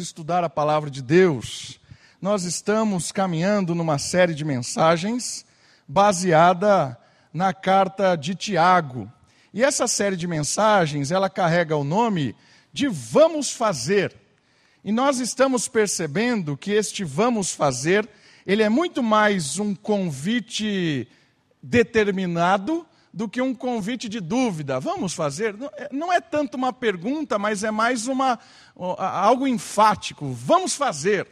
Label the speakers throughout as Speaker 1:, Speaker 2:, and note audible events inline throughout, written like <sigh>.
Speaker 1: estudar a palavra de Deus. Nós estamos caminhando numa série de mensagens baseada na carta de Tiago. E essa série de mensagens, ela carrega o nome de Vamos Fazer. E nós estamos percebendo que este vamos fazer, ele é muito mais um convite determinado do que um convite de dúvida. Vamos fazer? Não é, é tanto uma pergunta, mas é mais uma, algo enfático. Vamos fazer.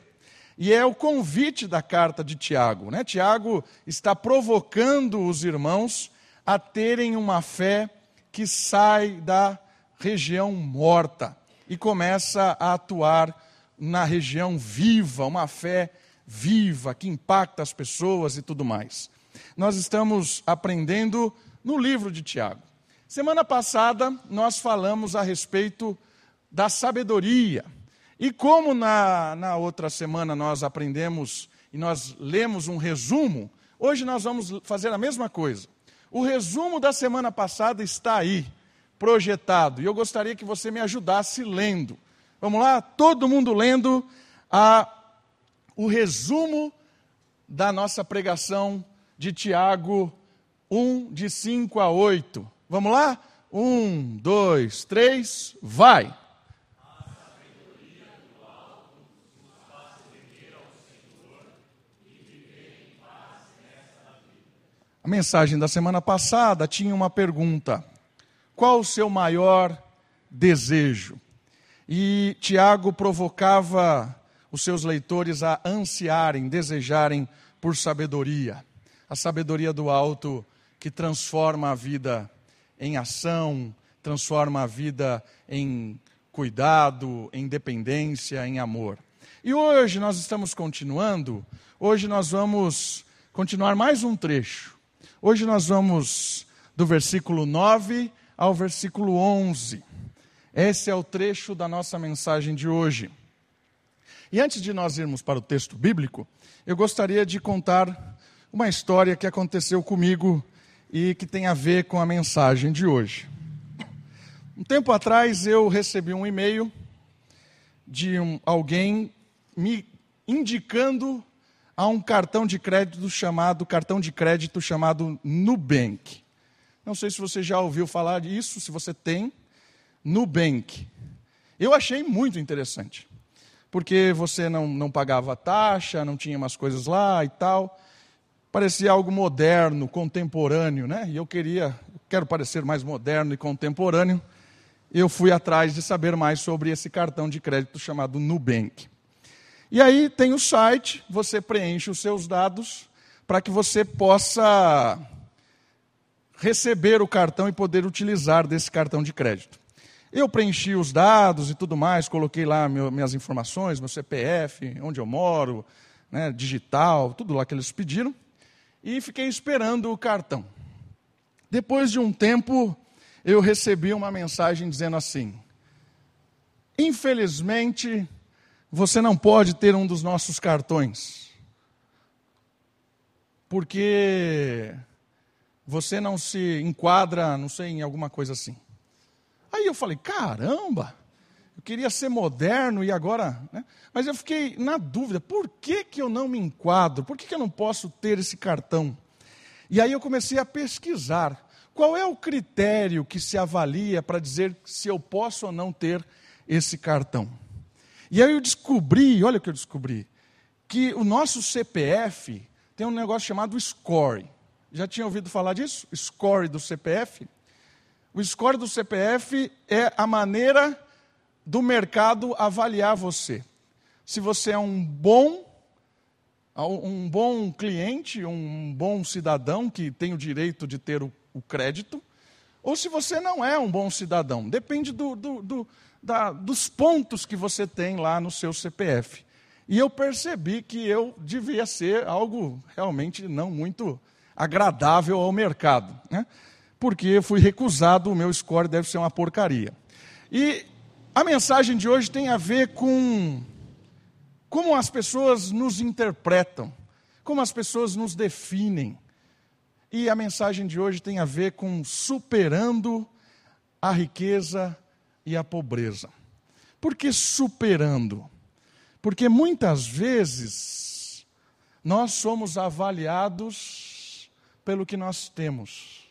Speaker 1: E é o convite da carta de Tiago. Né? Tiago está provocando os irmãos a terem uma fé que sai da região morta e começa a atuar na região viva, uma fé viva que impacta as pessoas e tudo mais. Nós estamos aprendendo no livro de Tiago. Semana passada nós falamos a respeito da sabedoria. E como na, na outra semana nós aprendemos e nós lemos um resumo, hoje nós vamos fazer a mesma coisa. O resumo da semana passada está aí, projetado, e eu gostaria que você me ajudasse lendo. Vamos lá? Todo mundo lendo a, o resumo da nossa pregação de Tiago 1, de 5 a 8. Vamos lá? 1, 2, 3, vai! A mensagem da semana passada tinha uma pergunta: qual o seu maior desejo? E Tiago provocava os seus leitores a ansiarem, desejarem por sabedoria. A sabedoria do alto que transforma a vida em ação, transforma a vida em cuidado, em dependência, em amor. E hoje nós estamos continuando, hoje nós vamos continuar mais um trecho. Hoje nós vamos do versículo 9 ao versículo 11. Esse é o trecho da nossa mensagem de hoje. E antes de nós irmos para o texto bíblico, eu gostaria de contar uma história que aconteceu comigo e que tem a ver com a mensagem de hoje. Um tempo atrás eu recebi um e-mail de um, alguém me indicando a um cartão de crédito chamado cartão de crédito chamado Nubank. Não sei se você já ouviu falar disso, se você tem Nubank. Eu achei muito interessante, porque você não, não pagava taxa, não tinha umas coisas lá e tal parecia algo moderno, contemporâneo, né? E eu queria, quero parecer mais moderno e contemporâneo. Eu fui atrás de saber mais sobre esse cartão de crédito chamado Nubank. E aí tem o site, você preenche os seus dados para que você possa receber o cartão e poder utilizar desse cartão de crédito. Eu preenchi os dados e tudo mais, coloquei lá minhas informações, meu CPF, onde eu moro, né, digital, tudo lá que eles pediram e fiquei esperando o cartão. Depois de um tempo, eu recebi uma mensagem dizendo assim: Infelizmente, você não pode ter um dos nossos cartões, porque você não se enquadra, não sei, em alguma coisa assim. Aí eu falei: caramba, eu queria ser moderno e agora. Né? Mas eu fiquei na dúvida: por que, que eu não me enquadro? Por que, que eu não posso ter esse cartão? E aí eu comecei a pesquisar. Qual é o critério que se avalia para dizer se eu posso ou não ter esse cartão? E aí eu descobri, olha o que eu descobri, que o nosso CPF tem um negócio chamado score. Já tinha ouvido falar disso? Score do CPF? O score do CPF é a maneira do mercado avaliar você. Se você é um bom um bom cliente, um bom cidadão que tem o direito de ter o, o crédito, ou se você não é um bom cidadão. Depende do, do, do, da, dos pontos que você tem lá no seu CPF. E eu percebi que eu devia ser algo realmente não muito agradável ao mercado, né? porque fui recusado, o meu score deve ser uma porcaria. E a mensagem de hoje tem a ver com como as pessoas nos interpretam, como as pessoas nos definem. E a mensagem de hoje tem a ver com superando a riqueza e a pobreza. Por que superando? Porque muitas vezes nós somos avaliados pelo que nós temos.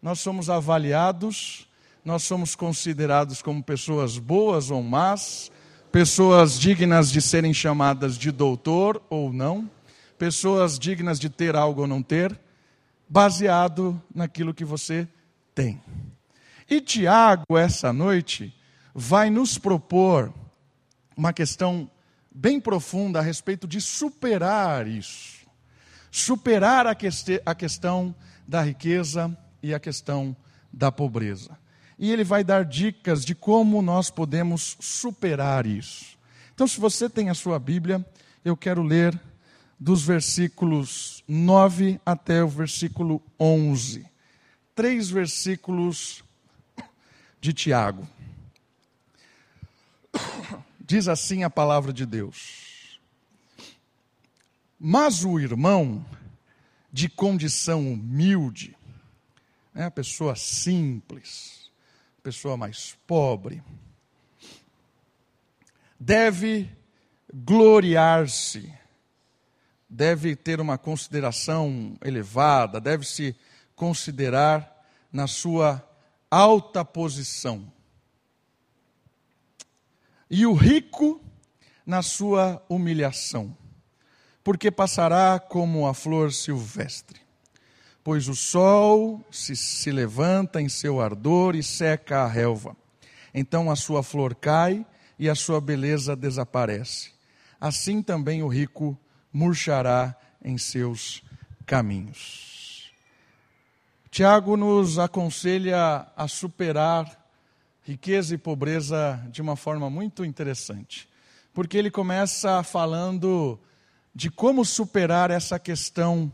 Speaker 1: Nós somos avaliados, nós somos considerados como pessoas boas ou más, pessoas dignas de serem chamadas de doutor ou não, pessoas dignas de ter algo ou não ter, baseado naquilo que você tem. E Tiago, essa noite, vai nos propor uma questão bem profunda a respeito de superar isso. Superar a, que a questão da riqueza e a questão da pobreza. E ele vai dar dicas de como nós podemos superar isso. Então, se você tem a sua Bíblia, eu quero ler dos versículos 9 até o versículo 11. Três versículos de Tiago. Diz assim a palavra de Deus: Mas o irmão de condição humilde, é a pessoa simples, pessoa mais pobre, deve gloriar-se, deve ter uma consideração elevada, deve se considerar na sua alta posição. E o rico na sua humilhação, porque passará como a flor silvestre. Pois o sol se, se levanta em seu ardor e seca a relva. Então a sua flor cai e a sua beleza desaparece. Assim também o rico murchará em seus caminhos. Tiago nos aconselha a superar riqueza e pobreza de uma forma muito interessante, porque ele começa falando de como superar essa questão,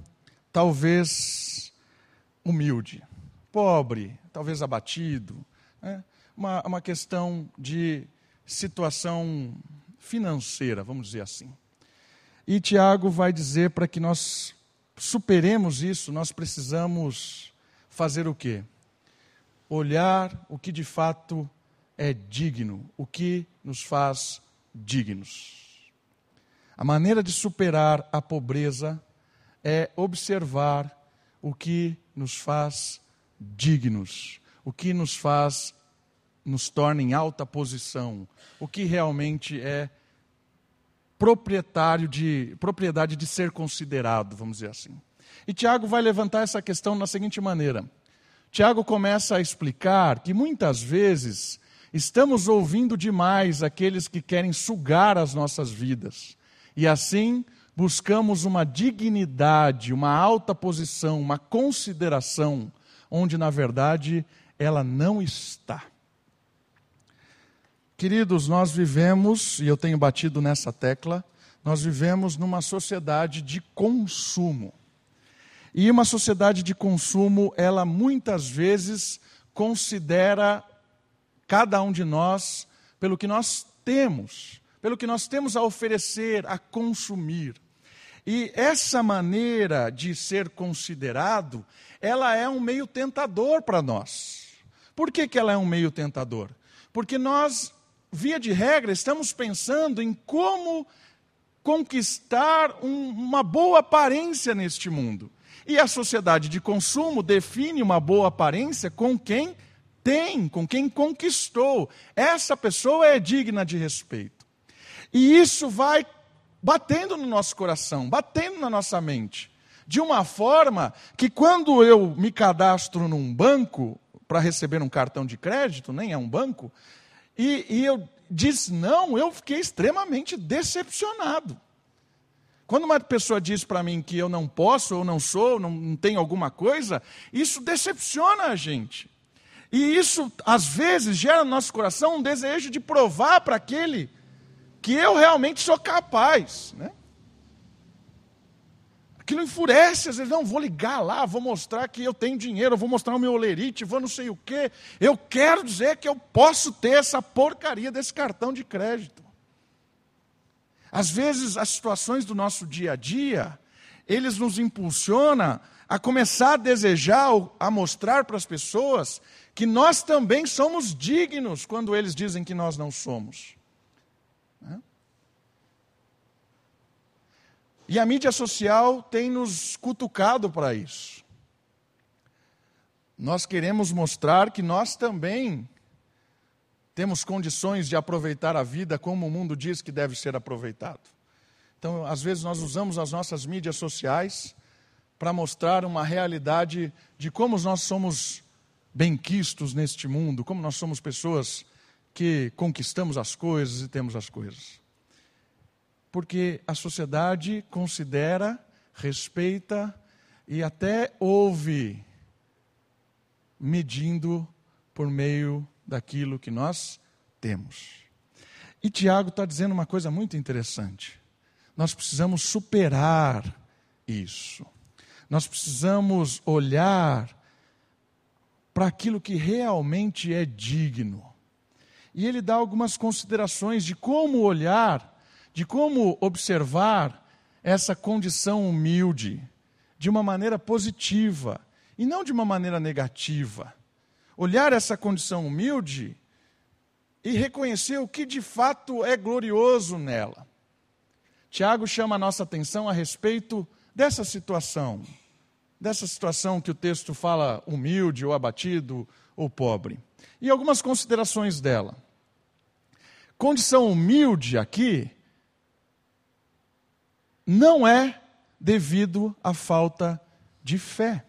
Speaker 1: talvez humilde, pobre, talvez abatido, né? uma, uma questão de situação financeira, vamos dizer assim. E Tiago vai dizer para que nós superemos isso, nós precisamos fazer o quê? Olhar o que de fato é digno, o que nos faz dignos. A maneira de superar a pobreza é observar o que nos faz dignos, o que nos faz, nos torna em alta posição, o que realmente é proprietário de propriedade de ser considerado, vamos dizer assim. E Tiago vai levantar essa questão na seguinte maneira: Tiago começa a explicar que muitas vezes estamos ouvindo demais aqueles que querem sugar as nossas vidas, e assim buscamos uma dignidade, uma alta posição, uma consideração, onde na verdade ela não está. Queridos, nós vivemos, e eu tenho batido nessa tecla, nós vivemos numa sociedade de consumo. E uma sociedade de consumo, ela muitas vezes considera cada um de nós pelo que nós temos, pelo que nós temos a oferecer, a consumir. E essa maneira de ser considerado, ela é um meio tentador para nós. Por que, que ela é um meio tentador? Porque nós, via de regra, estamos pensando em como conquistar um, uma boa aparência neste mundo. E a sociedade de consumo define uma boa aparência com quem tem, com quem conquistou. Essa pessoa é digna de respeito. E isso vai batendo no nosso coração, batendo na nossa mente. De uma forma que quando eu me cadastro num banco para receber um cartão de crédito, nem é um banco, e, e eu disse não, eu fiquei extremamente decepcionado. Quando uma pessoa diz para mim que eu não posso, ou não sou, não, não tenho alguma coisa, isso decepciona a gente. E isso, às vezes, gera no nosso coração um desejo de provar para aquele que eu realmente sou capaz. Né? Aquilo enfurece, às vezes, não, vou ligar lá, vou mostrar que eu tenho dinheiro, vou mostrar o meu olerite, vou não sei o quê. Eu quero dizer que eu posso ter essa porcaria desse cartão de crédito. Às vezes, as situações do nosso dia a dia, eles nos impulsionam a começar a desejar, a mostrar para as pessoas que nós também somos dignos quando eles dizem que nós não somos. E a mídia social tem nos cutucado para isso. Nós queremos mostrar que nós também temos condições de aproveitar a vida como o mundo diz que deve ser aproveitado. Então, às vezes, nós usamos as nossas mídias sociais para mostrar uma realidade de como nós somos benquistos neste mundo, como nós somos pessoas que conquistamos as coisas e temos as coisas porque a sociedade considera, respeita e até ouve, medindo por meio daquilo que nós temos. E Tiago está dizendo uma coisa muito interessante. Nós precisamos superar isso. Nós precisamos olhar para aquilo que realmente é digno. E ele dá algumas considerações de como olhar de como observar essa condição humilde de uma maneira positiva e não de uma maneira negativa. Olhar essa condição humilde e reconhecer o que de fato é glorioso nela. Tiago chama a nossa atenção a respeito dessa situação, dessa situação que o texto fala humilde ou abatido ou pobre. E algumas considerações dela. Condição humilde aqui não é devido à falta de fé.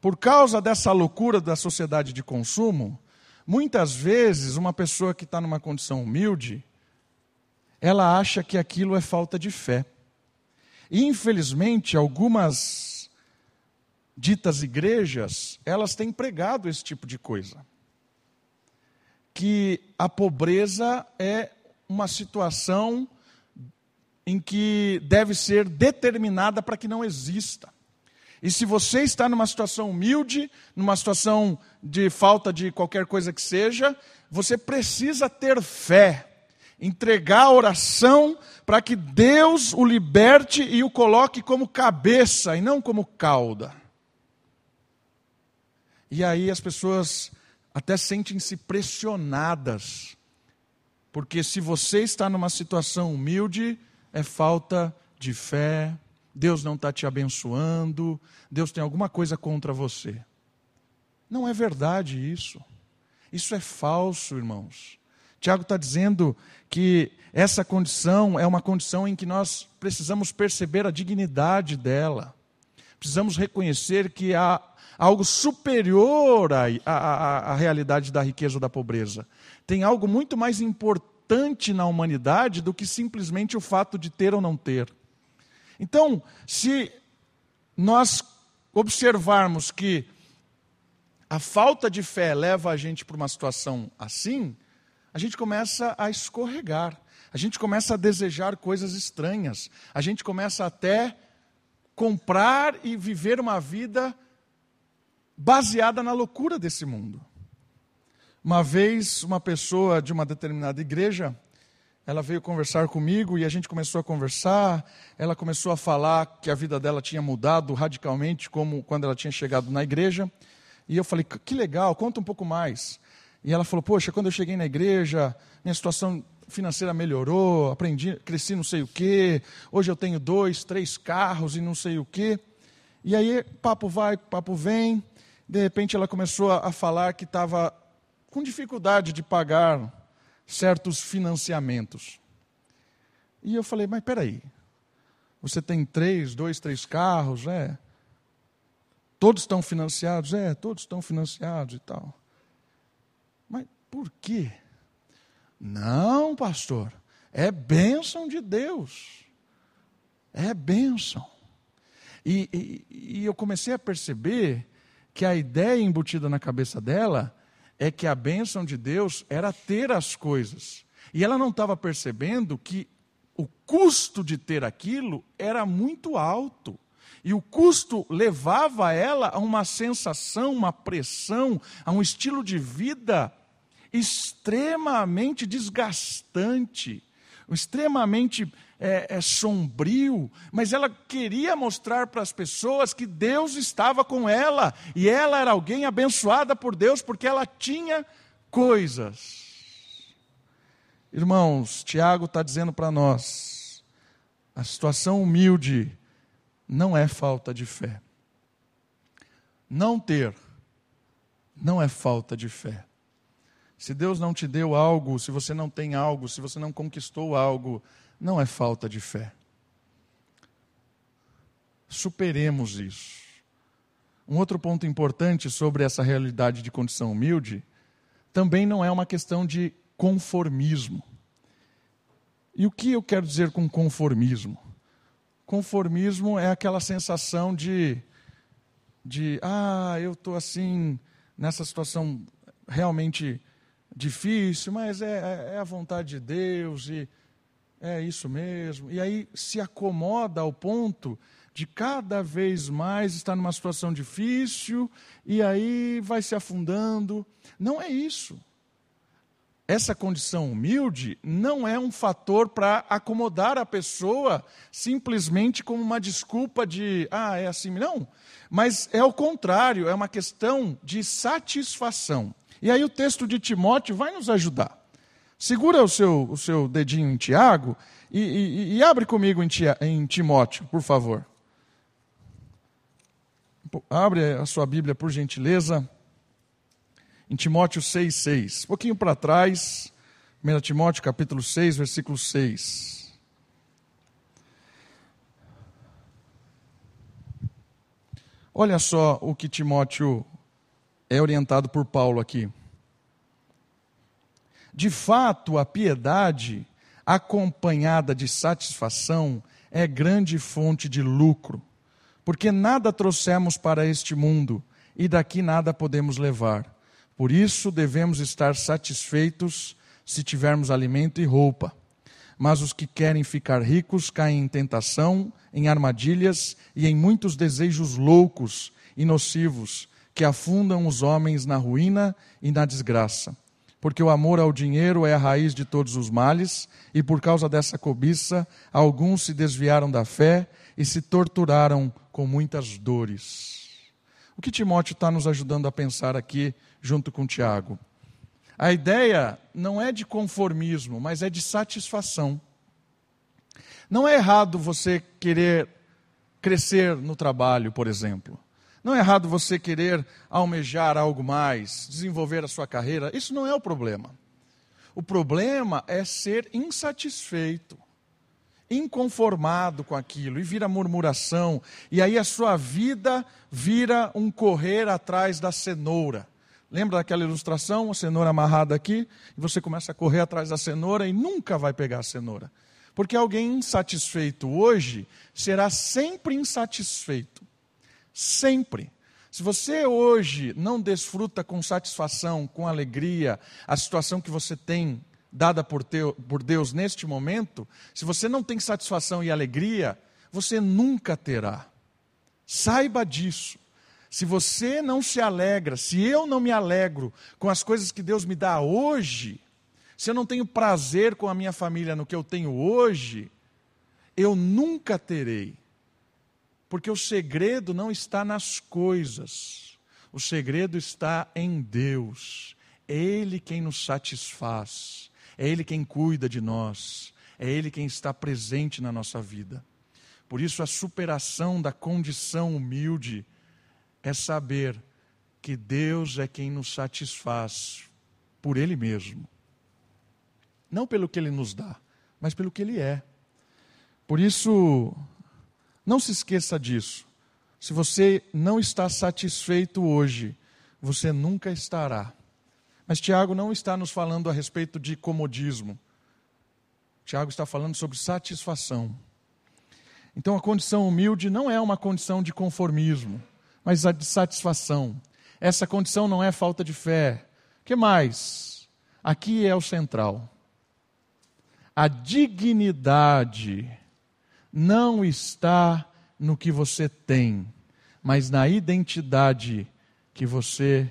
Speaker 1: Por causa dessa loucura da sociedade de consumo, muitas vezes uma pessoa que está numa condição humilde, ela acha que aquilo é falta de fé. E, infelizmente, algumas ditas igrejas, elas têm pregado esse tipo de coisa. Que a pobreza é uma situação em que deve ser determinada para que não exista. E se você está numa situação humilde, numa situação de falta de qualquer coisa que seja, você precisa ter fé, entregar a oração para que Deus o liberte e o coloque como cabeça e não como cauda. E aí as pessoas até sentem-se pressionadas, porque se você está numa situação humilde, é falta de fé, Deus não está te abençoando, Deus tem alguma coisa contra você. Não é verdade isso. Isso é falso, irmãos. Tiago está dizendo que essa condição é uma condição em que nós precisamos perceber a dignidade dela. Precisamos reconhecer que há algo superior à, à, à realidade da riqueza ou da pobreza. Tem algo muito mais importante na humanidade do que simplesmente o fato de ter ou não ter. Então, se nós observarmos que a falta de fé leva a gente para uma situação assim, a gente começa a escorregar, a gente começa a desejar coisas estranhas, a gente começa até comprar e viver uma vida baseada na loucura desse mundo. Uma vez, uma pessoa de uma determinada igreja, ela veio conversar comigo e a gente começou a conversar. Ela começou a falar que a vida dela tinha mudado radicalmente, como quando ela tinha chegado na igreja. E eu falei: que legal, conta um pouco mais. E ela falou: Poxa, quando eu cheguei na igreja, minha situação financeira melhorou, aprendi, cresci não sei o quê. Hoje eu tenho dois, três carros e não sei o quê. E aí, papo vai, papo vem. De repente, ela começou a falar que estava com dificuldade de pagar certos financiamentos. E eu falei, mas peraí, você tem três, dois, três carros, é? Todos estão financiados? É, todos estão financiados e tal. Mas por quê? Não, pastor, é bênção de Deus. É bênção. E, e, e eu comecei a perceber que a ideia embutida na cabeça dela é que a bênção de Deus era ter as coisas. E ela não estava percebendo que o custo de ter aquilo era muito alto. E o custo levava ela a uma sensação, uma pressão, a um estilo de vida extremamente desgastante, extremamente é, é, sombrio, mas ela queria mostrar para as pessoas que Deus estava com ela e ela era alguém abençoada por Deus porque ela tinha coisas. Irmãos, Tiago está dizendo para nós: a situação humilde não é falta de fé. Não ter não é falta de fé. Se Deus não te deu algo, se você não tem algo, se você não conquistou algo, não é falta de fé. Superemos isso. Um outro ponto importante sobre essa realidade de condição humilde também não é uma questão de conformismo. E o que eu quero dizer com conformismo? Conformismo é aquela sensação de, de ah, eu estou assim, nessa situação realmente difícil, mas é, é, é a vontade de Deus e é isso mesmo. E aí se acomoda ao ponto de cada vez mais estar numa situação difícil e aí vai se afundando. Não é isso. Essa condição humilde não é um fator para acomodar a pessoa simplesmente como uma desculpa de, ah, é assim. Não. Mas é o contrário, é uma questão de satisfação. E aí o texto de Timóteo vai nos ajudar. Segura o seu, o seu dedinho em Tiago e, e, e abre comigo em, tia, em Timóteo, por favor. Abre a sua Bíblia, por gentileza, em Timóteo 6,6. Um pouquinho para trás, 1 Timóteo capítulo 6, versículo 6. Olha só o que Timóteo é orientado por Paulo aqui. De fato, a piedade, acompanhada de satisfação, é grande fonte de lucro porque nada trouxemos para este mundo e daqui nada podemos levar. Por isso devemos estar satisfeitos se tivermos alimento e roupa. Mas os que querem ficar ricos caem em tentação, em armadilhas e em muitos desejos loucos e nocivos que afundam os homens na ruína e na desgraça. Porque o amor ao dinheiro é a raiz de todos os males, e por causa dessa cobiça, alguns se desviaram da fé e se torturaram com muitas dores. O que Timóteo está nos ajudando a pensar aqui, junto com Tiago? A ideia não é de conformismo, mas é de satisfação. Não é errado você querer crescer no trabalho, por exemplo. Não é errado você querer almejar algo mais, desenvolver a sua carreira. Isso não é o problema. O problema é ser insatisfeito inconformado com aquilo e vira murmuração, e aí a sua vida vira um correr atrás da cenoura. Lembra daquela ilustração, a cenoura amarrada aqui, e você começa a correr atrás da cenoura e nunca vai pegar a cenoura. Porque alguém insatisfeito hoje será sempre insatisfeito. Sempre. Se você hoje não desfruta com satisfação, com alegria, a situação que você tem dada por, teu, por Deus neste momento, se você não tem satisfação e alegria, você nunca terá. Saiba disso. Se você não se alegra, se eu não me alegro com as coisas que Deus me dá hoje, se eu não tenho prazer com a minha família no que eu tenho hoje, eu nunca terei. Porque o segredo não está nas coisas, o segredo está em Deus. Ele quem nos satisfaz. É Ele quem cuida de nós, é Ele quem está presente na nossa vida. Por isso, a superação da condição humilde é saber que Deus é quem nos satisfaz por Ele mesmo. Não pelo que Ele nos dá, mas pelo que Ele é. Por isso, não se esqueça disso. Se você não está satisfeito hoje, você nunca estará. Mas Tiago não está nos falando a respeito de comodismo. Tiago está falando sobre satisfação. Então a condição humilde não é uma condição de conformismo, mas a de satisfação. Essa condição não é falta de fé. O que mais? Aqui é o central. A dignidade não está no que você tem, mas na identidade que você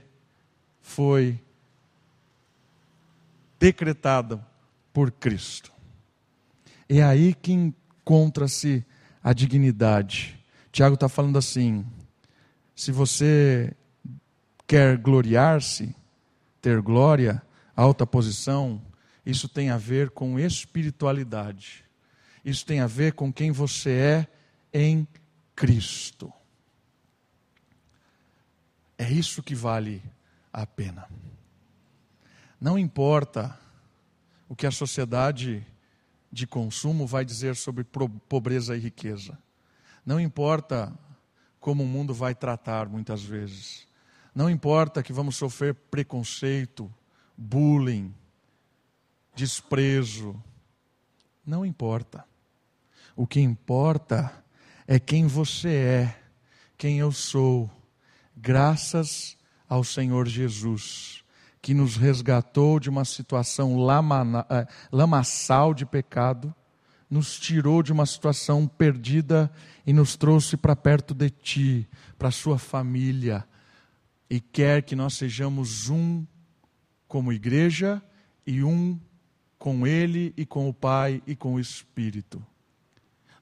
Speaker 1: foi decretada por Cristo. É aí que encontra-se a dignidade. Tiago está falando assim: se você quer gloriar-se, ter glória, alta posição, isso tem a ver com espiritualidade. Isso tem a ver com quem você é em Cristo. É isso que vale a pena. Não importa o que a sociedade de consumo vai dizer sobre pobreza e riqueza. Não importa como o mundo vai tratar muitas vezes. Não importa que vamos sofrer preconceito, bullying, desprezo. Não importa. O que importa é quem você é, quem eu sou, graças ao Senhor Jesus, que nos resgatou de uma situação eh, lamaçal de pecado, nos tirou de uma situação perdida e nos trouxe para perto de Ti, para Sua família, e quer que nós sejamos um como igreja e um com Ele e com o Pai e com o Espírito.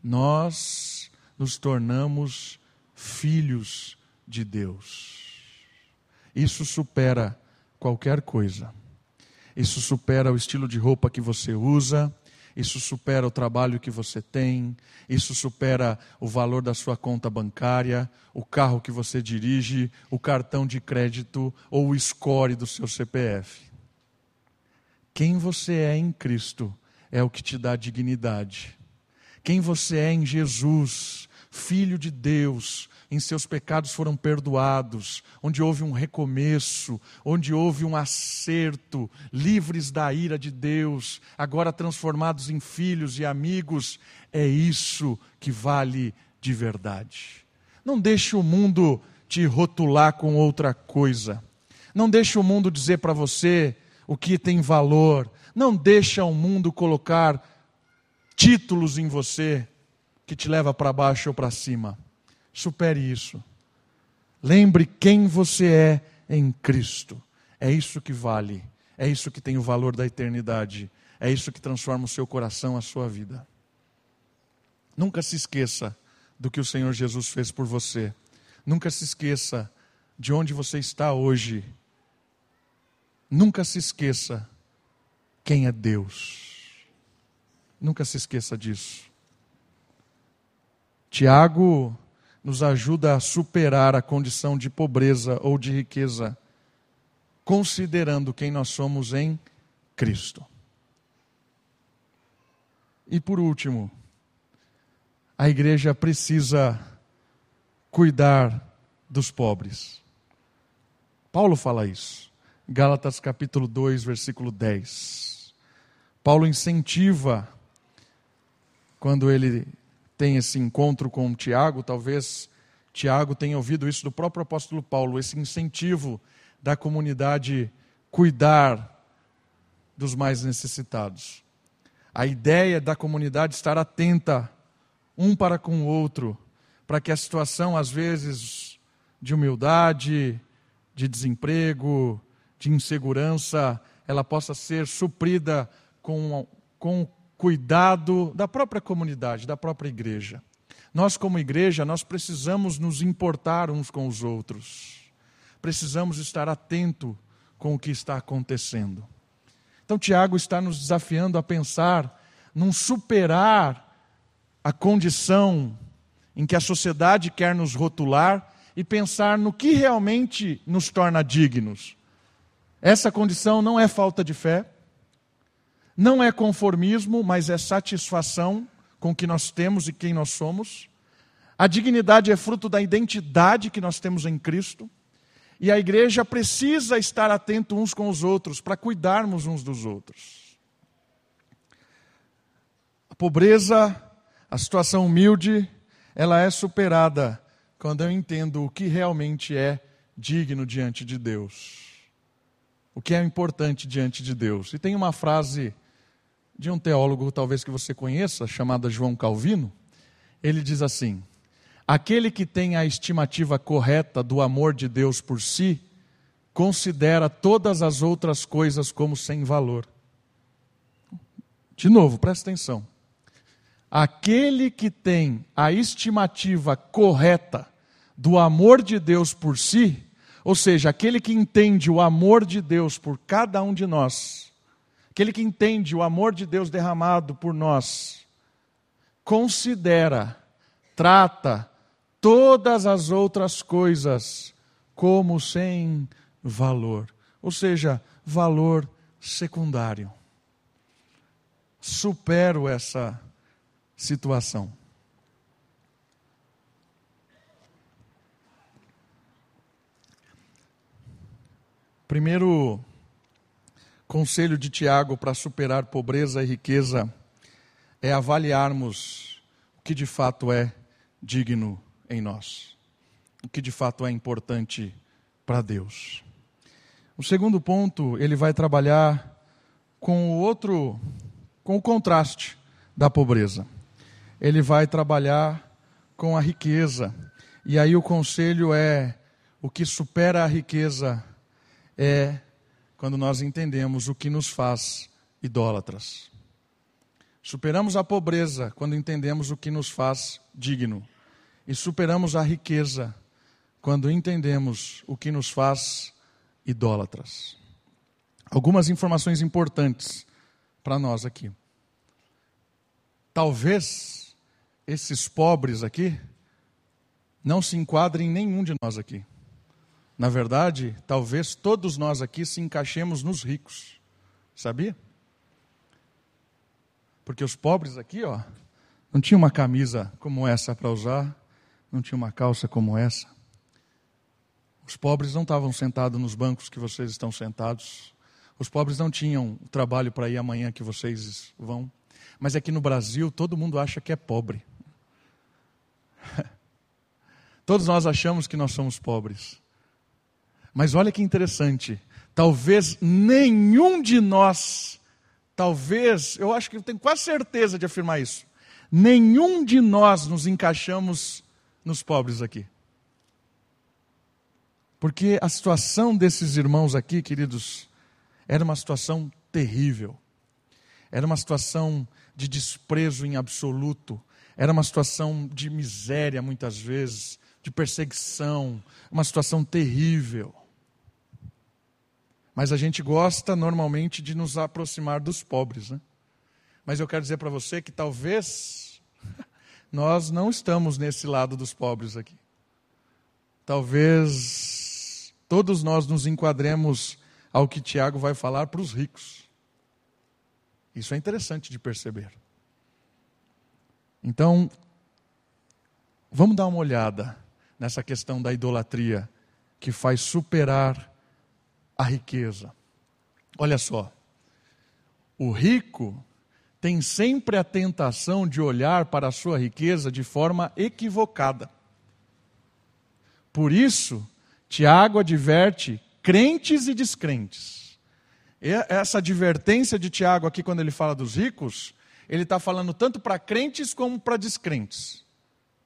Speaker 1: Nós nos tornamos filhos de Deus. Isso supera qualquer coisa. Isso supera o estilo de roupa que você usa, isso supera o trabalho que você tem, isso supera o valor da sua conta bancária, o carro que você dirige, o cartão de crédito ou o score do seu CPF. Quem você é em Cristo é o que te dá dignidade. Quem você é em Jesus, Filho de Deus, em seus pecados foram perdoados, onde houve um recomeço, onde houve um acerto, livres da ira de Deus, agora transformados em filhos e amigos, é isso que vale de verdade. Não deixe o mundo te rotular com outra coisa. Não deixe o mundo dizer para você o que tem valor. Não deixa o mundo colocar títulos em você que te leva para baixo ou para cima. Supere isso. Lembre quem você é em Cristo. É isso que vale. É isso que tem o valor da eternidade. É isso que transforma o seu coração, a sua vida. Nunca se esqueça do que o Senhor Jesus fez por você. Nunca se esqueça de onde você está hoje Nunca se esqueça quem é Deus. Nunca se esqueça disso. Tiago nos ajuda a superar a condição de pobreza ou de riqueza, considerando quem nós somos em Cristo. E por último, a igreja precisa cuidar dos pobres. Paulo fala isso. Gálatas capítulo 2, versículo 10. Paulo incentiva, quando ele tem esse encontro com Tiago, talvez Tiago tenha ouvido isso do próprio apóstolo Paulo, esse incentivo da comunidade cuidar dos mais necessitados. A ideia da comunidade estar atenta um para com o outro, para que a situação, às vezes, de humildade, de desemprego, de insegurança, ela possa ser suprida com, com cuidado da própria comunidade, da própria igreja. Nós, como igreja, nós precisamos nos importar uns com os outros. Precisamos estar atento com o que está acontecendo. Então, Tiago está nos desafiando a pensar num superar a condição em que a sociedade quer nos rotular e pensar no que realmente nos torna dignos. Essa condição não é falta de fé, não é conformismo, mas é satisfação com o que nós temos e quem nós somos. A dignidade é fruto da identidade que nós temos em Cristo. E a igreja precisa estar atento uns com os outros para cuidarmos uns dos outros. A pobreza, a situação humilde, ela é superada quando eu entendo o que realmente é digno diante de Deus o que é importante diante de Deus. E tem uma frase de um teólogo, talvez que você conheça, chamada João Calvino. Ele diz assim: Aquele que tem a estimativa correta do amor de Deus por si, considera todas as outras coisas como sem valor. De novo, presta atenção. Aquele que tem a estimativa correta do amor de Deus por si, ou seja, aquele que entende o amor de Deus por cada um de nós, aquele que entende o amor de Deus derramado por nós, considera, trata todas as outras coisas como sem valor, ou seja, valor secundário. Supero essa situação. Primeiro conselho de Tiago para superar pobreza e riqueza é avaliarmos o que de fato é digno em nós, o que de fato é importante para Deus. O segundo ponto, ele vai trabalhar com o outro, com o contraste da pobreza. Ele vai trabalhar com a riqueza. E aí o conselho é: o que supera a riqueza é quando nós entendemos o que nos faz idólatras. Superamos a pobreza quando entendemos o que nos faz digno. E superamos a riqueza quando entendemos o que nos faz idólatras. Algumas informações importantes para nós aqui. Talvez esses pobres aqui não se enquadrem em nenhum de nós aqui. Na verdade, talvez todos nós aqui se encaixemos nos ricos. Sabia? Porque os pobres aqui, ó, não tinham uma camisa como essa para usar, não tinha uma calça como essa. Os pobres não estavam sentados nos bancos que vocês estão sentados. Os pobres não tinham trabalho para ir amanhã que vocês vão. Mas aqui no Brasil todo mundo acha que é pobre. <laughs> Todos nós achamos que nós somos pobres. Mas olha que interessante, talvez nenhum de nós, talvez, eu acho que eu tenho quase certeza de afirmar isso, nenhum de nós nos encaixamos nos pobres aqui. Porque a situação desses irmãos aqui, queridos, era uma situação terrível. Era uma situação de desprezo em absoluto. Era uma situação de miséria, muitas vezes, de perseguição. Uma situação terrível. Mas a gente gosta normalmente de nos aproximar dos pobres, né? Mas eu quero dizer para você que talvez <laughs> nós não estamos nesse lado dos pobres aqui. Talvez todos nós nos enquadremos ao que Tiago vai falar para os ricos. Isso é interessante de perceber. Então, vamos dar uma olhada nessa questão da idolatria que faz superar a riqueza. Olha só, o rico tem sempre a tentação de olhar para a sua riqueza de forma equivocada. Por isso, Tiago adverte crentes e descrentes. E essa advertência de Tiago aqui, quando ele fala dos ricos, ele está falando tanto para crentes como para descrentes,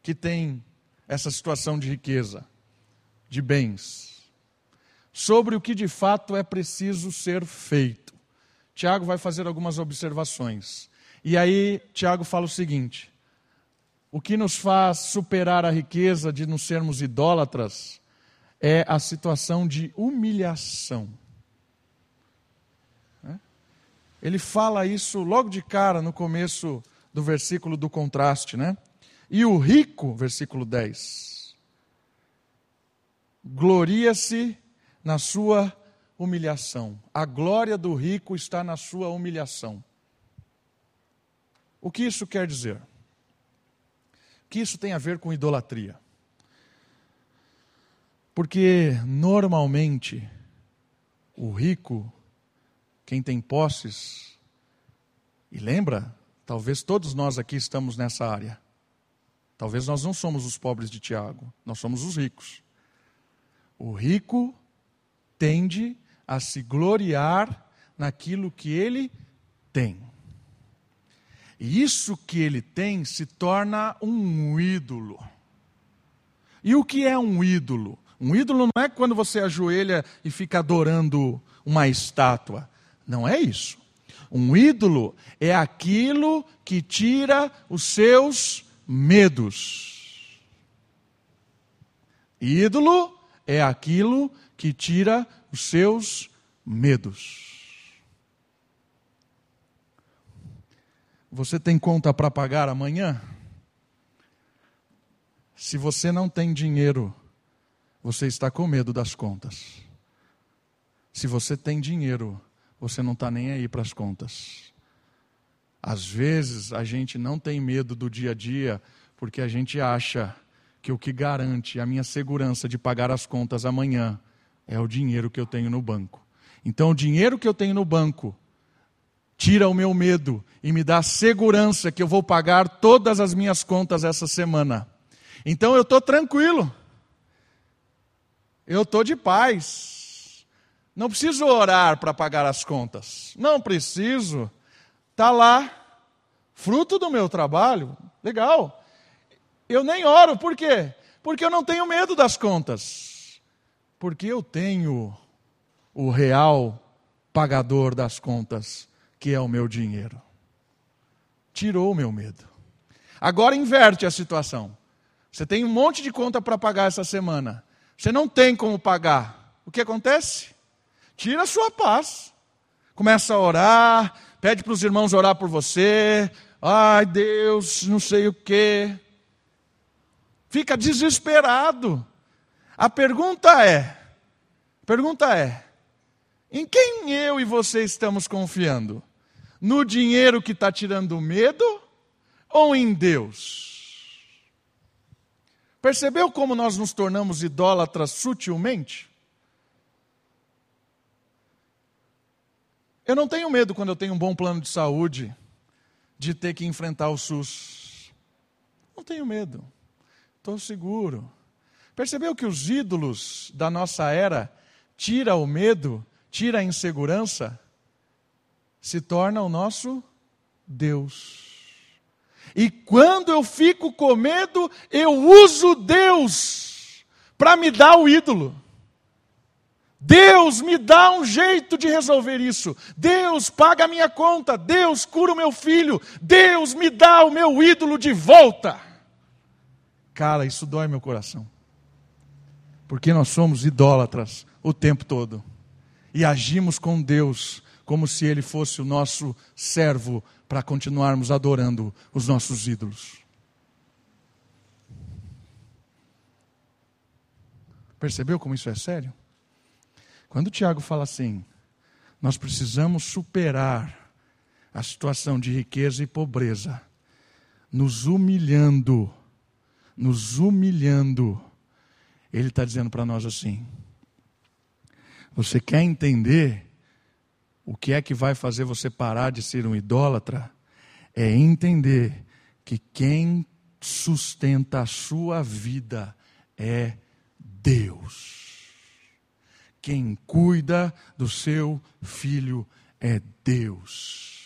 Speaker 1: que têm essa situação de riqueza, de bens sobre o que de fato é preciso ser feito. Tiago vai fazer algumas observações. E aí, Tiago fala o seguinte: o que nos faz superar a riqueza de não sermos idólatras é a situação de humilhação. Né? Ele fala isso logo de cara no começo do versículo do contraste, né? E o rico, versículo 10, gloria-se na sua humilhação. A glória do rico está na sua humilhação. O que isso quer dizer? O que isso tem a ver com idolatria? Porque normalmente o rico, quem tem posses, e lembra, talvez todos nós aqui estamos nessa área. Talvez nós não somos os pobres de Tiago, nós somos os ricos. O rico tende a se gloriar naquilo que ele tem. E isso que ele tem se torna um ídolo. E o que é um ídolo? Um ídolo não é quando você ajoelha e fica adorando uma estátua. Não é isso. Um ídolo é aquilo que tira os seus medos. Ídolo é aquilo que tira os seus medos. Você tem conta para pagar amanhã? Se você não tem dinheiro, você está com medo das contas. Se você tem dinheiro, você não está nem aí para as contas. Às vezes a gente não tem medo do dia a dia porque a gente acha que o que garante a minha segurança de pagar as contas amanhã é o dinheiro que eu tenho no banco. Então, o dinheiro que eu tenho no banco tira o meu medo e me dá segurança que eu vou pagar todas as minhas contas essa semana. Então, eu estou tranquilo. Eu estou de paz. Não preciso orar para pagar as contas. Não preciso. Está lá, fruto do meu trabalho. Legal. Eu nem oro, por quê? Porque eu não tenho medo das contas. Porque eu tenho o real pagador das contas, que é o meu dinheiro. Tirou o meu medo. Agora inverte a situação. Você tem um monte de conta para pagar essa semana. Você não tem como pagar. O que acontece? Tira a sua paz. Começa a orar, pede para os irmãos orar por você. Ai, Deus, não sei o quê fica desesperado. A pergunta é: pergunta é, em quem eu e você estamos confiando? No dinheiro que está tirando medo ou em Deus? Percebeu como nós nos tornamos idólatras sutilmente? Eu não tenho medo quando eu tenho um bom plano de saúde de ter que enfrentar o SUS. Não tenho medo estou seguro. Percebeu que os ídolos da nossa era tira o medo, tira a insegurança, se torna o nosso Deus. E quando eu fico com medo, eu uso Deus para me dar o ídolo. Deus me dá um jeito de resolver isso. Deus paga a minha conta. Deus cura o meu filho. Deus me dá o meu ídolo de volta. Cara, isso dói meu coração. Porque nós somos idólatras o tempo todo. E agimos com Deus como se Ele fosse o nosso servo para continuarmos adorando os nossos ídolos. Percebeu como isso é sério? Quando o Tiago fala assim, nós precisamos superar a situação de riqueza e pobreza, nos humilhando nos humilhando. Ele está dizendo para nós assim: você quer entender o que é que vai fazer você parar de ser um idólatra? É entender que quem sustenta a sua vida é Deus. Quem cuida do seu filho é Deus.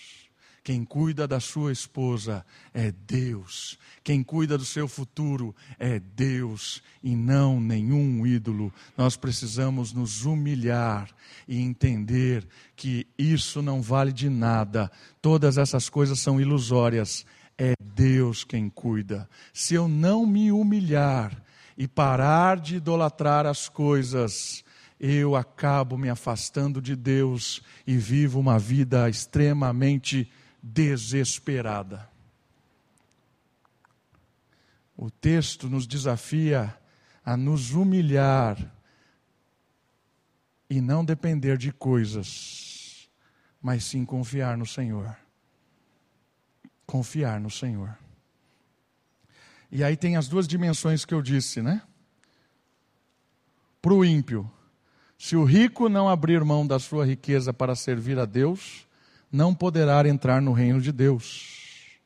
Speaker 1: Quem cuida da sua esposa é Deus. Quem cuida do seu futuro é Deus e não nenhum ídolo. Nós precisamos nos humilhar e entender que isso não vale de nada. Todas essas coisas são ilusórias. É Deus quem cuida. Se eu não me humilhar e parar de idolatrar as coisas, eu acabo me afastando de Deus e vivo uma vida extremamente desesperada. O texto nos desafia a nos humilhar e não depender de coisas, mas sim confiar no Senhor. Confiar no Senhor. E aí tem as duas dimensões que eu disse, né? Para o ímpio, se o rico não abrir mão da sua riqueza para servir a Deus, não poderá entrar no reino de Deus.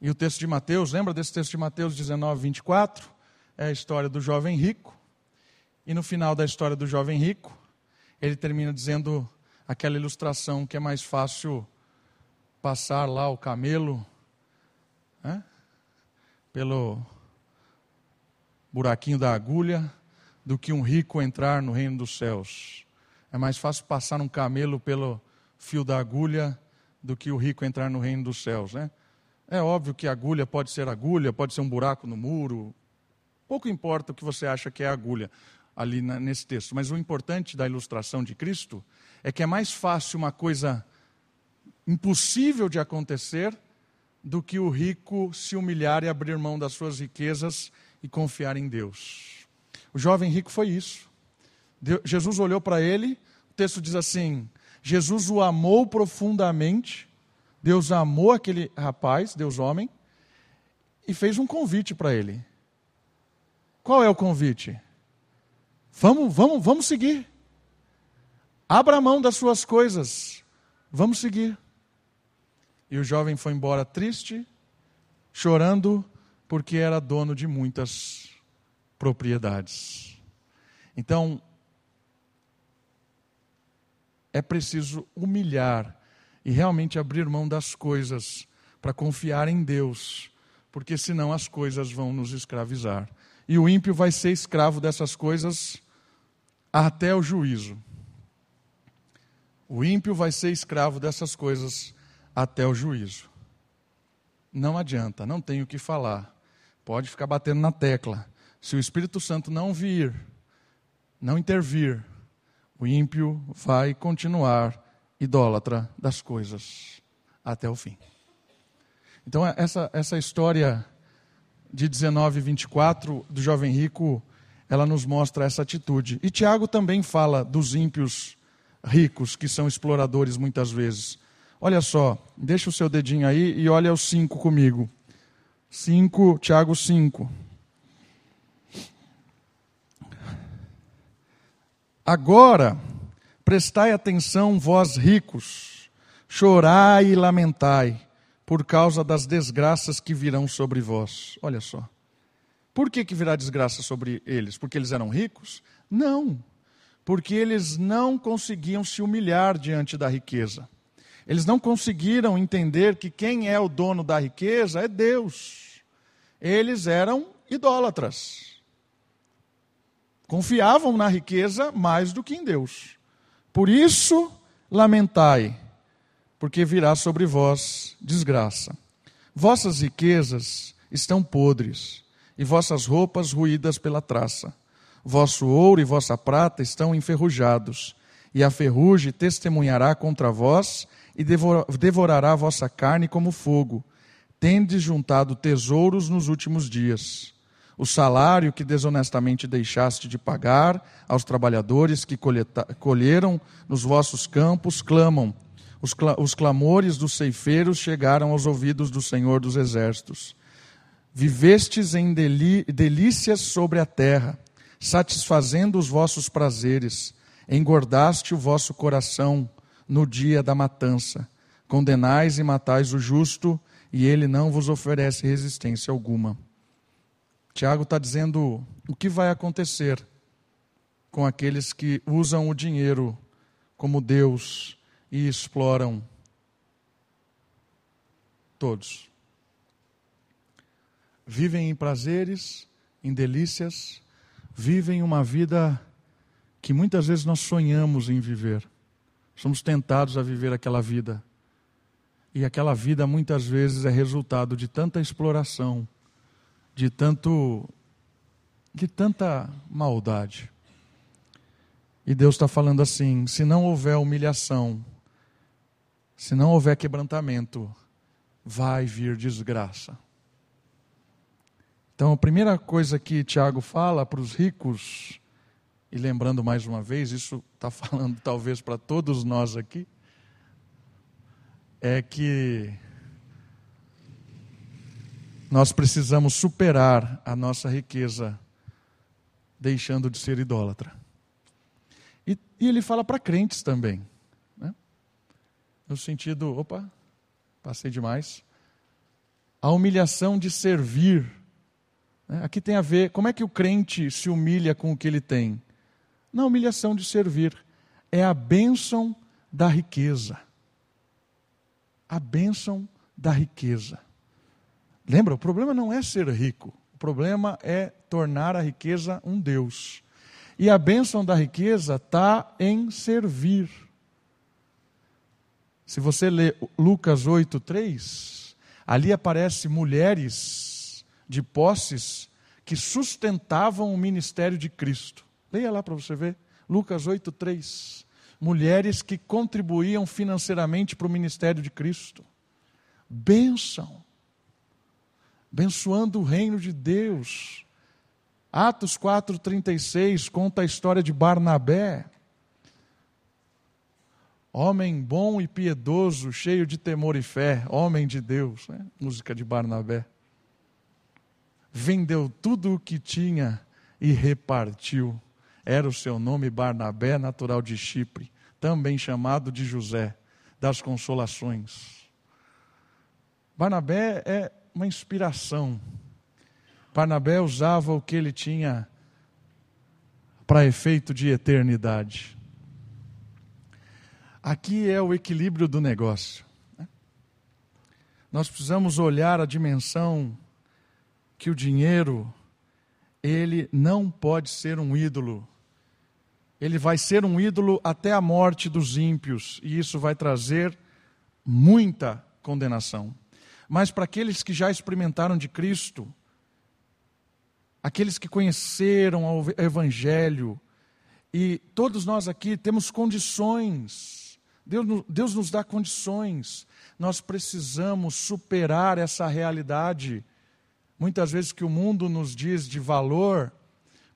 Speaker 1: E o texto de Mateus, lembra desse texto de Mateus 19, 24? É a história do jovem rico. E no final da história do jovem rico, ele termina dizendo aquela ilustração que é mais fácil passar lá o camelo né, pelo buraquinho da agulha do que um rico entrar no reino dos céus. É mais fácil passar um camelo pelo fio da agulha do que o rico entrar no reino dos céus, né? É óbvio que agulha pode ser agulha, pode ser um buraco no muro. Pouco importa o que você acha que é agulha ali nesse texto, mas o importante da ilustração de Cristo é que é mais fácil uma coisa impossível de acontecer do que o rico se humilhar e abrir mão das suas riquezas e confiar em Deus. O jovem rico foi isso. Jesus olhou para ele, o texto diz assim: Jesus o amou profundamente, Deus amou aquele rapaz, Deus homem, e fez um convite para ele. Qual é o convite? Vamos, vamos, vamos seguir. Abra a mão das suas coisas. Vamos seguir. E o jovem foi embora triste, chorando, porque era dono de muitas propriedades. Então, é preciso humilhar e realmente abrir mão das coisas para confiar em Deus, porque senão as coisas vão nos escravizar. E o ímpio vai ser escravo dessas coisas até o juízo. O ímpio vai ser escravo dessas coisas até o juízo. Não adianta, não tem o que falar. Pode ficar batendo na tecla. Se o Espírito Santo não vir, não intervir, o ímpio vai continuar idólatra das coisas até o fim. Então, essa, essa história de 19 e 24 do jovem rico, ela nos mostra essa atitude. E Tiago também fala dos ímpios ricos, que são exploradores muitas vezes. Olha só, deixa o seu dedinho aí e olha os cinco comigo. 5, Tiago 5. Agora, prestai atenção, vós ricos, chorai e lamentai por causa das desgraças que virão sobre vós. Olha só. Por que, que virá desgraça sobre eles? Porque eles eram ricos? Não porque eles não conseguiam se humilhar diante da riqueza. Eles não conseguiram entender que quem é o dono da riqueza é Deus. Eles eram idólatras. Confiavam na riqueza mais do que em Deus. Por isso, lamentai, porque virá sobre vós desgraça. Vossas riquezas estão podres, e vossas roupas ruídas pela traça Vosso ouro e vossa prata estão enferrujados, e a ferrugem testemunhará contra vós e devorará vossa carne como fogo. Tendes juntado tesouros nos últimos dias. O salário que desonestamente deixaste de pagar aos trabalhadores que colheram nos vossos campos clamam. Os, cl os clamores dos ceifeiros chegaram aos ouvidos do Senhor dos Exércitos. Vivestes em delícias sobre a terra satisfazendo os vossos prazeres, engordaste o vosso coração no dia da matança. Condenais e matais o justo, e ele não vos oferece resistência alguma. Tiago está dizendo o que vai acontecer com aqueles que usam o dinheiro como Deus e exploram todos. Vivem em prazeres, em delícias, vivem uma vida que muitas vezes nós sonhamos em viver. Somos tentados a viver aquela vida. E aquela vida muitas vezes é resultado de tanta exploração, de tanto de tanta maldade. E Deus está falando assim: se não houver humilhação, se não houver quebrantamento, vai vir desgraça. Então, a primeira coisa que Tiago fala para os ricos, e lembrando mais uma vez, isso está falando <laughs> talvez para todos nós aqui, é que nós precisamos superar a nossa riqueza, deixando de ser idólatra. E, e ele fala para crentes também, né? no sentido, opa, passei demais, a humilhação de servir né? Aqui tem a ver, como é que o crente se humilha com o que ele tem? Na humilhação de servir. É a bênção da riqueza. A bênção da riqueza. Lembra, o problema não é ser rico, o problema é tornar a riqueza um Deus. E a bênção da riqueza está em servir. Se você ler Lucas 8, 3, ali aparece mulheres de posses que sustentavam o ministério de Cristo. Leia lá para você ver. Lucas 8, 3. mulheres que contribuíam financeiramente para o ministério de Cristo. Bênção. Abençoando o reino de Deus. Atos 4,36 conta a história de Barnabé. Homem bom e piedoso, cheio de temor e fé, homem de Deus. Né? Música de Barnabé. Vendeu tudo o que tinha e repartiu era o seu nome Barnabé, natural de Chipre, também chamado de José, das consolações. Barnabé é uma inspiração. Barnabé usava o que ele tinha para efeito de eternidade. Aqui é o equilíbrio do negócio. Né? Nós precisamos olhar a dimensão que o dinheiro ele não pode ser um ídolo ele vai ser um ídolo até a morte dos ímpios, e isso vai trazer muita condenação. Mas para aqueles que já experimentaram de Cristo, aqueles que conheceram o Evangelho, e todos nós aqui temos condições, Deus, Deus nos dá condições, nós precisamos superar essa realidade, muitas vezes que o mundo nos diz de valor,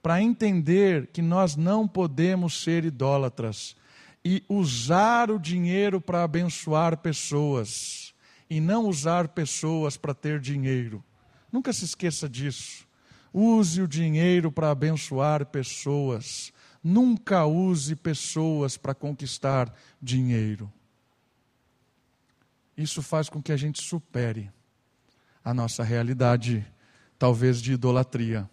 Speaker 1: para entender que nós não podemos ser idólatras e usar o dinheiro para abençoar pessoas e não usar pessoas para ter dinheiro. Nunca se esqueça disso. Use o dinheiro para abençoar pessoas. Nunca use pessoas para conquistar dinheiro. Isso faz com que a gente supere a nossa realidade, talvez de idolatria.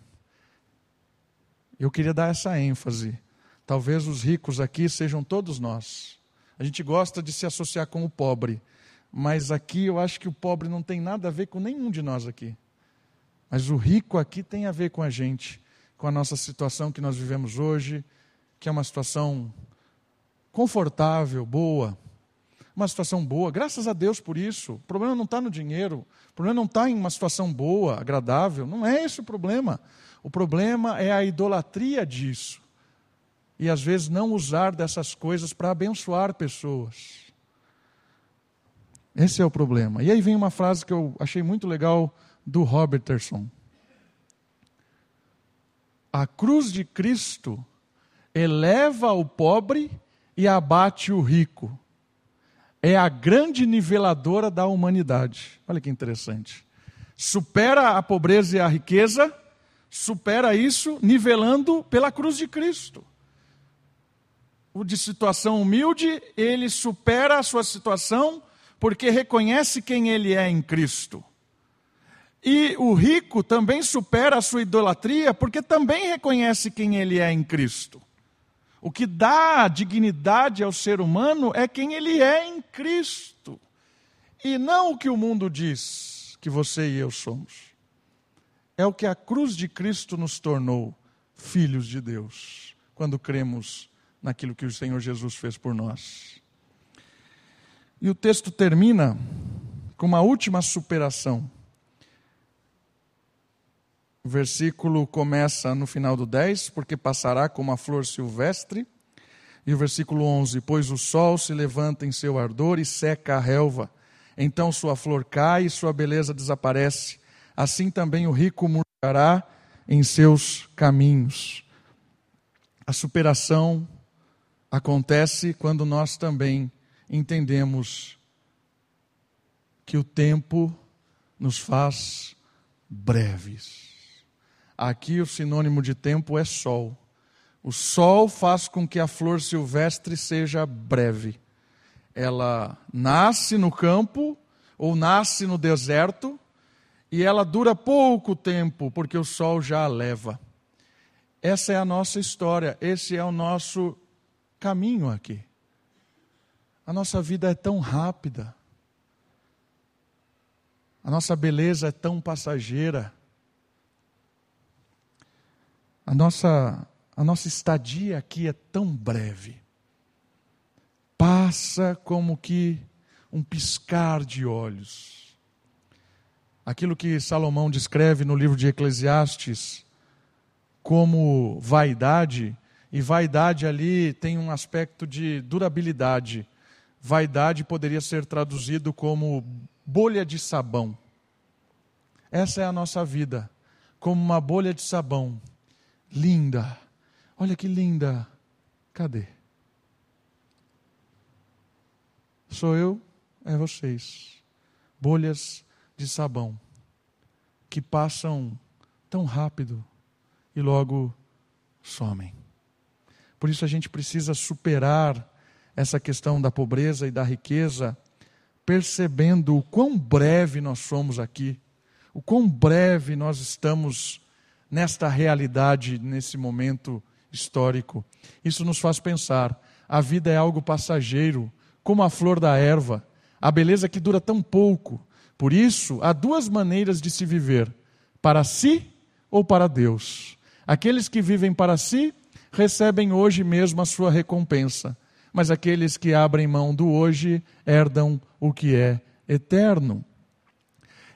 Speaker 1: Eu queria dar essa ênfase. Talvez os ricos aqui sejam todos nós. A gente gosta de se associar com o pobre, mas aqui eu acho que o pobre não tem nada a ver com nenhum de nós aqui. Mas o rico aqui tem a ver com a gente, com a nossa situação que nós vivemos hoje, que é uma situação confortável, boa. Uma situação boa, graças a Deus por isso. O problema não está no dinheiro, o problema não está em uma situação boa, agradável. Não é esse o problema. O problema é a idolatria disso. E às vezes não usar dessas coisas para abençoar pessoas. Esse é o problema. E aí vem uma frase que eu achei muito legal do Robertson. A cruz de Cristo eleva o pobre e abate o rico. É a grande niveladora da humanidade. Olha que interessante. Supera a pobreza e a riqueza supera isso nivelando pela cruz de Cristo. O de situação humilde, ele supera a sua situação porque reconhece quem ele é em Cristo. E o rico também supera a sua idolatria porque também reconhece quem ele é em Cristo. O que dá dignidade ao ser humano é quem ele é em Cristo. E não o que o mundo diz que você e eu somos é o que a cruz de Cristo nos tornou filhos de Deus, quando cremos naquilo que o Senhor Jesus fez por nós. E o texto termina com uma última superação. O versículo começa no final do 10, porque passará como a flor silvestre. E o versículo 11: Pois o sol se levanta em seu ardor e seca a relva, então sua flor cai e sua beleza desaparece assim também o rico murchará em seus caminhos. A superação acontece quando nós também entendemos que o tempo nos faz breves. Aqui o sinônimo de tempo é sol. O sol faz com que a flor silvestre seja breve. Ela nasce no campo ou nasce no deserto e ela dura pouco tempo, porque o sol já a leva. Essa é a nossa história, esse é o nosso caminho aqui. A nossa vida é tão rápida, a nossa beleza é tão passageira, a nossa, a nossa estadia aqui é tão breve. Passa como que um piscar de olhos aquilo que Salomão descreve no livro de Eclesiastes como vaidade, E vaidade ali tem um aspecto de durabilidade. Vaidade poderia ser traduzido como bolha de sabão. Essa é a nossa vida, como uma bolha de sabão. Linda. Olha que linda. Cadê? Sou eu, é vocês. Bolhas de sabão que passam tão rápido e logo somem. Por isso a gente precisa superar essa questão da pobreza e da riqueza, percebendo o quão breve nós somos aqui, o quão breve nós estamos nesta realidade, nesse momento histórico. Isso nos faz pensar: a vida é algo passageiro, como a flor da erva, a beleza que dura tão pouco. Por isso, há duas maneiras de se viver: para si ou para Deus. Aqueles que vivem para si recebem hoje mesmo a sua recompensa, mas aqueles que abrem mão do hoje herdam o que é eterno.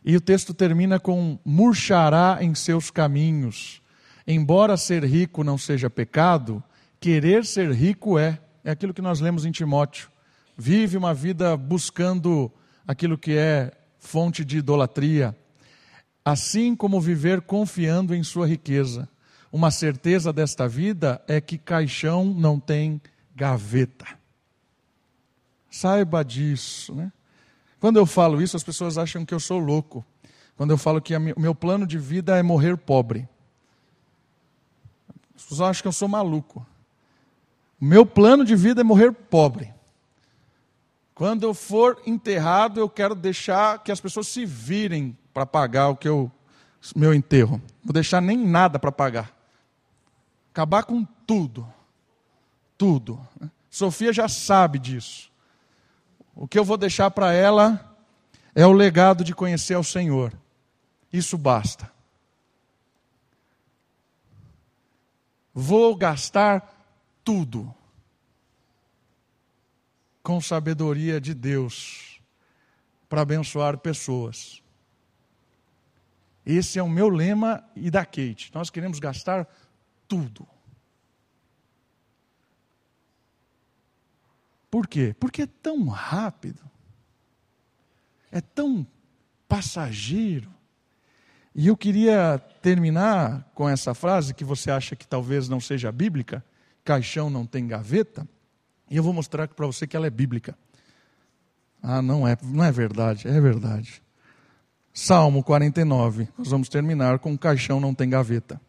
Speaker 1: E o texto termina com: murchará em seus caminhos. Embora ser rico não seja pecado, querer ser rico é. É aquilo que nós lemos em Timóteo. Vive uma vida buscando aquilo que é fonte de idolatria, assim como viver confiando em sua riqueza. Uma certeza desta vida é que caixão não tem gaveta. Saiba disso, né? Quando eu falo isso, as pessoas acham que eu sou louco. Quando eu falo que o meu plano de vida é morrer pobre. As pessoas acham que eu sou maluco. O meu plano de vida é morrer pobre. Quando eu for enterrado, eu quero deixar que as pessoas se virem para pagar o que eu meu enterro. Vou deixar nem nada para pagar. Acabar com tudo. Tudo. Sofia já sabe disso. O que eu vou deixar para ela é o legado de conhecer ao Senhor. Isso basta. Vou gastar tudo com sabedoria de Deus para abençoar pessoas. Esse é o meu lema e da Kate. Nós queremos gastar tudo. Por quê? Porque é tão rápido, é tão passageiro. E eu queria terminar com essa frase que você acha que talvez não seja bíblica: caixão não tem gaveta. E eu vou mostrar para você que ela é bíblica. Ah, não é, não é verdade, é verdade. Salmo 49. Nós vamos terminar com caixão não tem gaveta.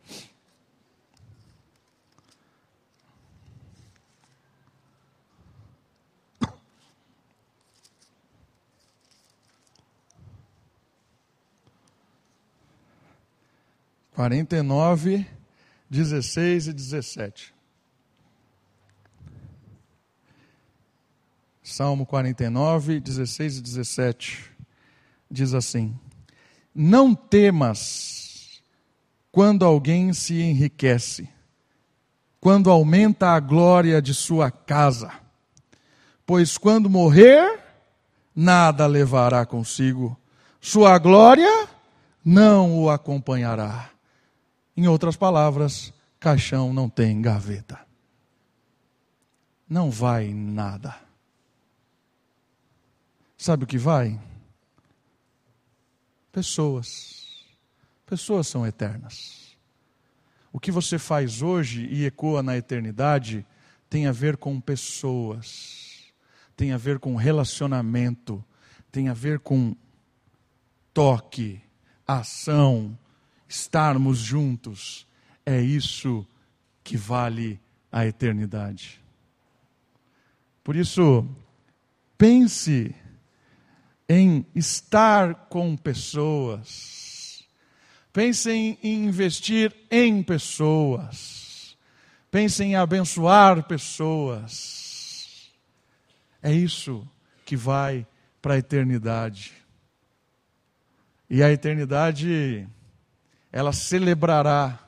Speaker 1: Quarenta e nove, dezesseis e dezessete. Salmo 49, 16 e 17. Diz assim: não temas quando alguém se enriquece, quando aumenta a glória de sua casa, pois quando morrer, nada levará consigo, sua glória não o acompanhará. Em outras palavras, caixão não tem gaveta. Não vai nada. Sabe o que vai? Pessoas. Pessoas são eternas. O que você faz hoje e ecoa na eternidade tem a ver com pessoas, tem a ver com relacionamento, tem a ver com toque, ação, estarmos juntos. É isso que vale a eternidade. Por isso, pense em estar com pessoas. Pensem em investir em pessoas. Pensem em abençoar pessoas. É isso que vai para a eternidade. E a eternidade, ela celebrará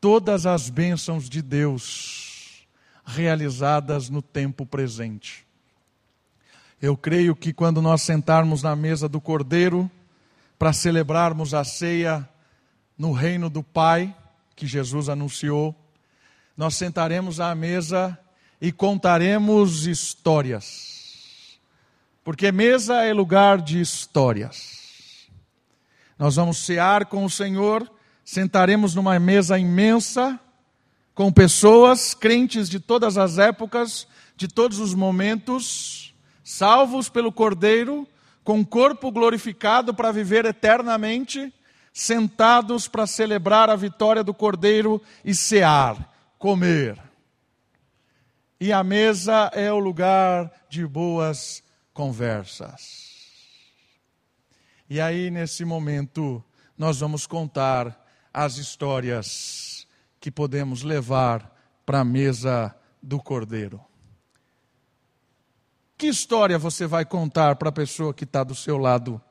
Speaker 1: todas as bênçãos de Deus realizadas no tempo presente. Eu creio que quando nós sentarmos na mesa do Cordeiro para celebrarmos a ceia no reino do Pai, que Jesus anunciou, nós sentaremos à mesa e contaremos histórias. Porque mesa é lugar de histórias. Nós vamos cear com o Senhor, sentaremos numa mesa imensa, com pessoas crentes de todas as épocas, de todos os momentos, salvos pelo Cordeiro, com corpo glorificado para viver eternamente, sentados para celebrar a vitória do Cordeiro e cear, comer. E a mesa é o lugar de boas conversas. E aí, nesse momento, nós vamos contar as histórias que podemos levar para a mesa do Cordeiro. Que história você vai contar para a pessoa que está do seu lado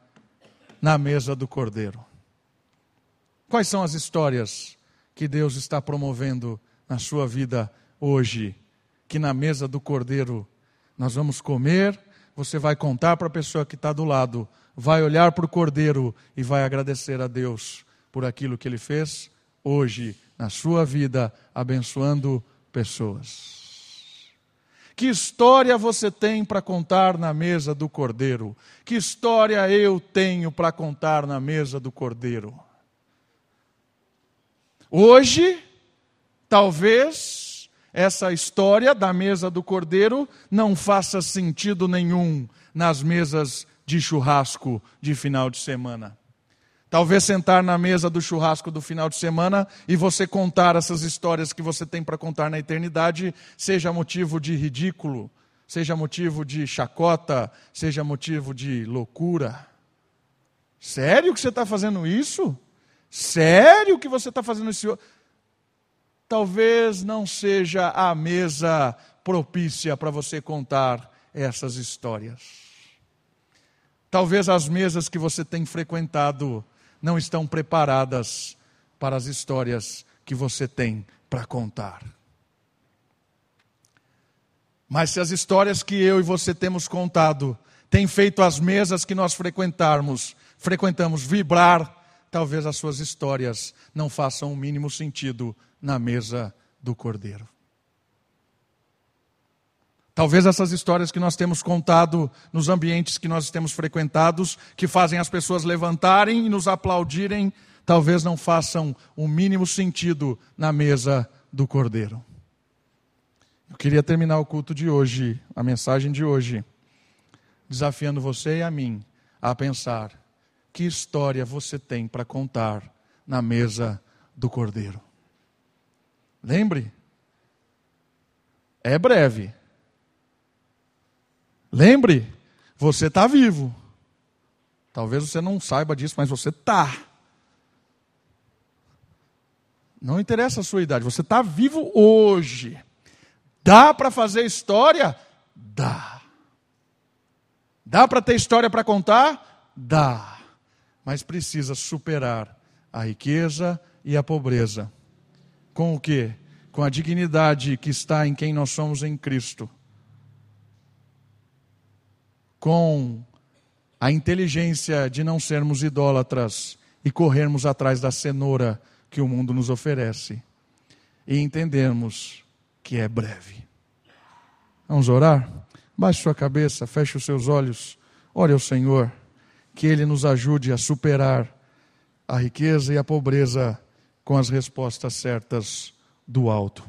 Speaker 1: na mesa do Cordeiro? Quais são as histórias que Deus está promovendo na sua vida hoje? Que na mesa do Cordeiro nós vamos comer, você vai contar para a pessoa que está do lado, vai olhar para o Cordeiro e vai agradecer a Deus por aquilo que ele fez hoje na sua vida, abençoando pessoas. Que história você tem para contar na mesa do Cordeiro? Que história eu tenho para contar na mesa do Cordeiro? Hoje, talvez essa história da mesa do Cordeiro não faça sentido nenhum nas mesas de churrasco de final de semana. Talvez sentar na mesa do churrasco do final de semana e você contar essas histórias que você tem para contar na eternidade seja motivo de ridículo, seja motivo de chacota, seja motivo de loucura. Sério que você está fazendo isso? Sério que você está fazendo isso? Talvez não seja a mesa propícia para você contar essas histórias. Talvez as mesas que você tem frequentado não estão preparadas para as histórias que você tem para contar. Mas se as histórias que eu e você temos contado têm feito as mesas que nós frequentarmos, frequentamos vibrar, talvez as suas histórias não façam o mínimo sentido na mesa do Cordeiro. Talvez essas histórias que nós temos contado nos ambientes que nós temos frequentados, que fazem as pessoas levantarem e nos aplaudirem, talvez não façam o mínimo sentido na mesa do Cordeiro. Eu queria terminar o culto de hoje, a mensagem de hoje, desafiando você e a mim a pensar: que história você tem para contar na mesa do Cordeiro? Lembre, é breve Lembre, você está vivo. Talvez você não saiba disso, mas você está. Não interessa a sua idade, você está vivo hoje. Dá para fazer história? Dá. Dá para ter história para contar? Dá. Mas precisa superar a riqueza e a pobreza. Com o quê? Com a dignidade que está em quem nós somos em Cristo com a inteligência de não sermos idólatras e corrermos atrás da cenoura que o mundo nos oferece e entendermos que é breve. Vamos orar? Baixe sua cabeça, feche os seus olhos, ore ao Senhor, que Ele nos ajude a superar a riqueza e a pobreza com as respostas certas do alto.